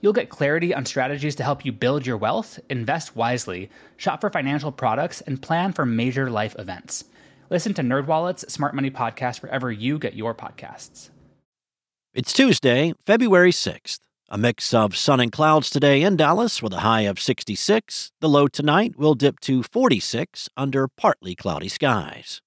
You'll get clarity on strategies to help you build your wealth, invest wisely, shop for financial products, and plan for major life events. Listen to NerdWallet's Smart Money Podcast wherever you get your podcasts. It's Tuesday, February 6th. A mix of sun and clouds today in Dallas with a high of 66. The low tonight will dip to 46 under partly cloudy skies.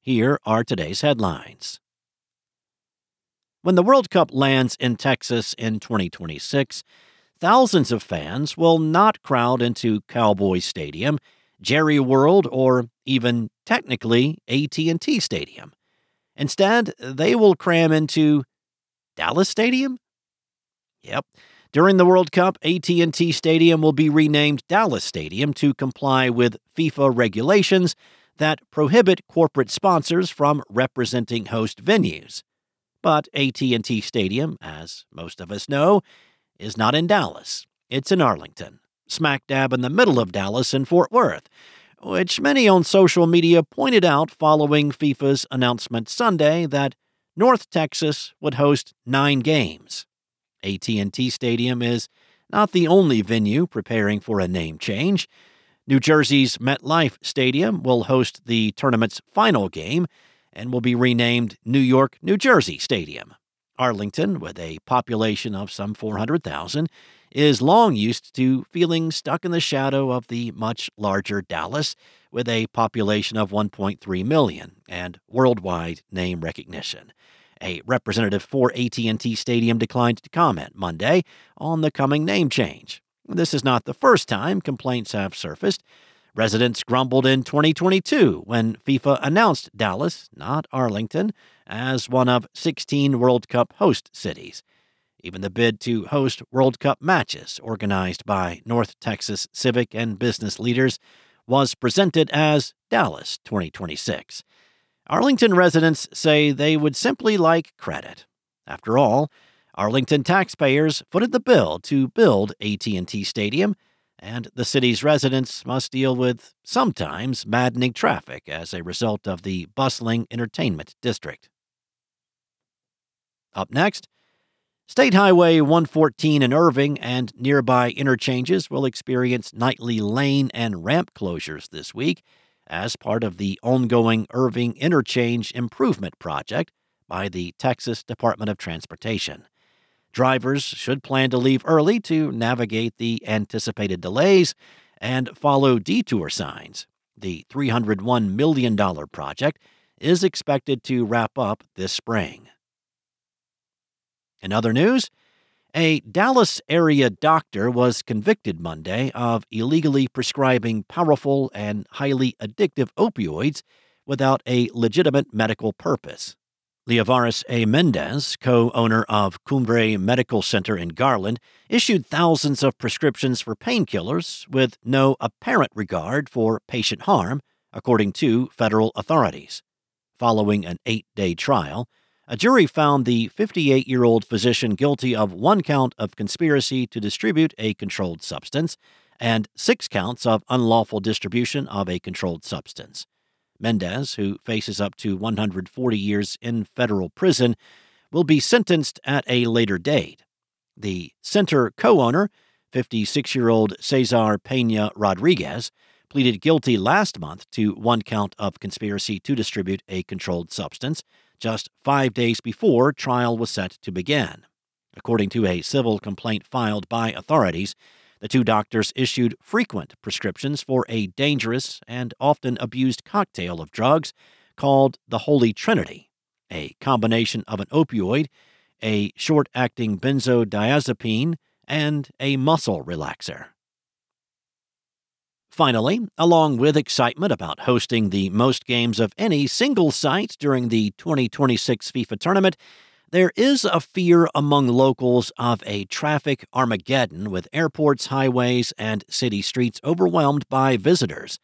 Here are today's headlines. When the World Cup lands in Texas in 2026, thousands of fans will not crowd into Cowboys Stadium, Jerry World, or even technically AT&T Stadium. Instead, they will cram into Dallas Stadium? Yep. During the World Cup, AT&T Stadium will be renamed Dallas Stadium to comply with FIFA regulations that prohibit corporate sponsors from representing host venues. But AT&T Stadium, as most of us know, is not in Dallas. It's in Arlington, smack dab in the middle of Dallas and Fort Worth, which many on social media pointed out following FIFA's announcement Sunday that North Texas would host 9 games. AT&T Stadium is not the only venue preparing for a name change. New Jersey's MetLife Stadium will host the tournament's final game and will be renamed New York, New Jersey Stadium. Arlington, with a population of some 400,000, is long used to feeling stuck in the shadow of the much larger Dallas, with a population of 1.3 million and worldwide name recognition. A representative for AT&T Stadium declined to comment Monday on the coming name change. This is not the first time complaints have surfaced. Residents grumbled in 2022 when FIFA announced Dallas, not Arlington, as one of 16 World Cup host cities. Even the bid to host World Cup matches organized by North Texas civic and business leaders was presented as Dallas 2026. Arlington residents say they would simply like credit. After all, Arlington taxpayers footed the bill to build AT&T Stadium and the city's residents must deal with sometimes maddening traffic as a result of the bustling entertainment district. Up next, State Highway 114 in Irving and nearby interchanges will experience nightly lane and ramp closures this week as part of the ongoing Irving Interchange Improvement Project by the Texas Department of Transportation. Drivers should plan to leave early to navigate the anticipated delays and follow detour signs. The $301 million project is expected to wrap up this spring. In other news, a Dallas area doctor was convicted Monday of illegally prescribing powerful and highly addictive opioids without a legitimate medical purpose. Leovaris A. Mendez, co owner of Cumbre Medical Center in Garland, issued thousands of prescriptions for painkillers with no apparent regard for patient harm, according to federal authorities. Following an eight day trial, a jury found the 58 year old physician guilty of one count of conspiracy to distribute a controlled substance and six counts of unlawful distribution of a controlled substance. Mendez, who faces up to 140 years in federal prison, will be sentenced at a later date. The center co owner, 56 year old Cesar Pena Rodriguez, pleaded guilty last month to one count of conspiracy to distribute a controlled substance, just five days before trial was set to begin. According to a civil complaint filed by authorities, the two doctors issued frequent prescriptions for a dangerous and often abused cocktail of drugs called the Holy Trinity, a combination of an opioid, a short acting benzodiazepine, and a muscle relaxer. Finally, along with excitement about hosting the most games of any single site during the 2026 FIFA tournament, There is a fear among locals of a traffic Armageddon with airports, highways, and city streets overwhelmed by visitors.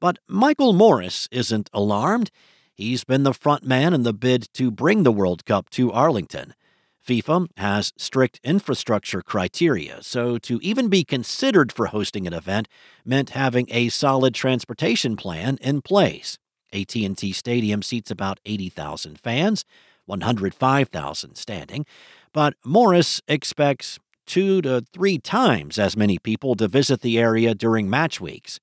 But Michael Morris isn't alarmed. He's been the front man in the bid to bring the World Cup to Arlington. FIFA has strict infrastructure criteria, so to even be considered for hosting an event meant having a solid transportation plan in place. AT&T Stadium seats about 80,000 fans, 105,000 standing, but Morris expects 2 to 3 times as many people to visit the area during match weeks.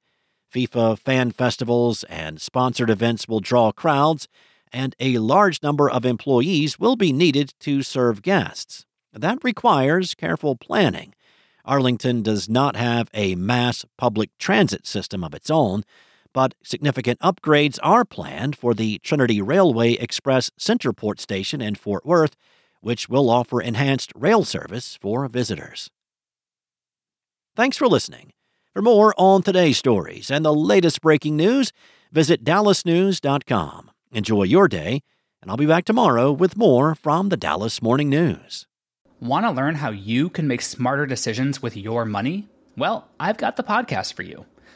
FIFA fan festivals and sponsored events will draw crowds and a large number of employees will be needed to serve guests. That requires careful planning. Arlington does not have a mass public transit system of its own, but significant upgrades are planned for the Trinity Railway Express CentrePort station in Fort Worth, which will offer enhanced rail service for visitors. Thanks for listening. For more on today's stories and the latest breaking news, visit dallasnews.com. Enjoy your day, and I'll be back tomorrow with more from the Dallas Morning News. Want to learn how you can make smarter decisions with your money? Well, I've got the podcast for you.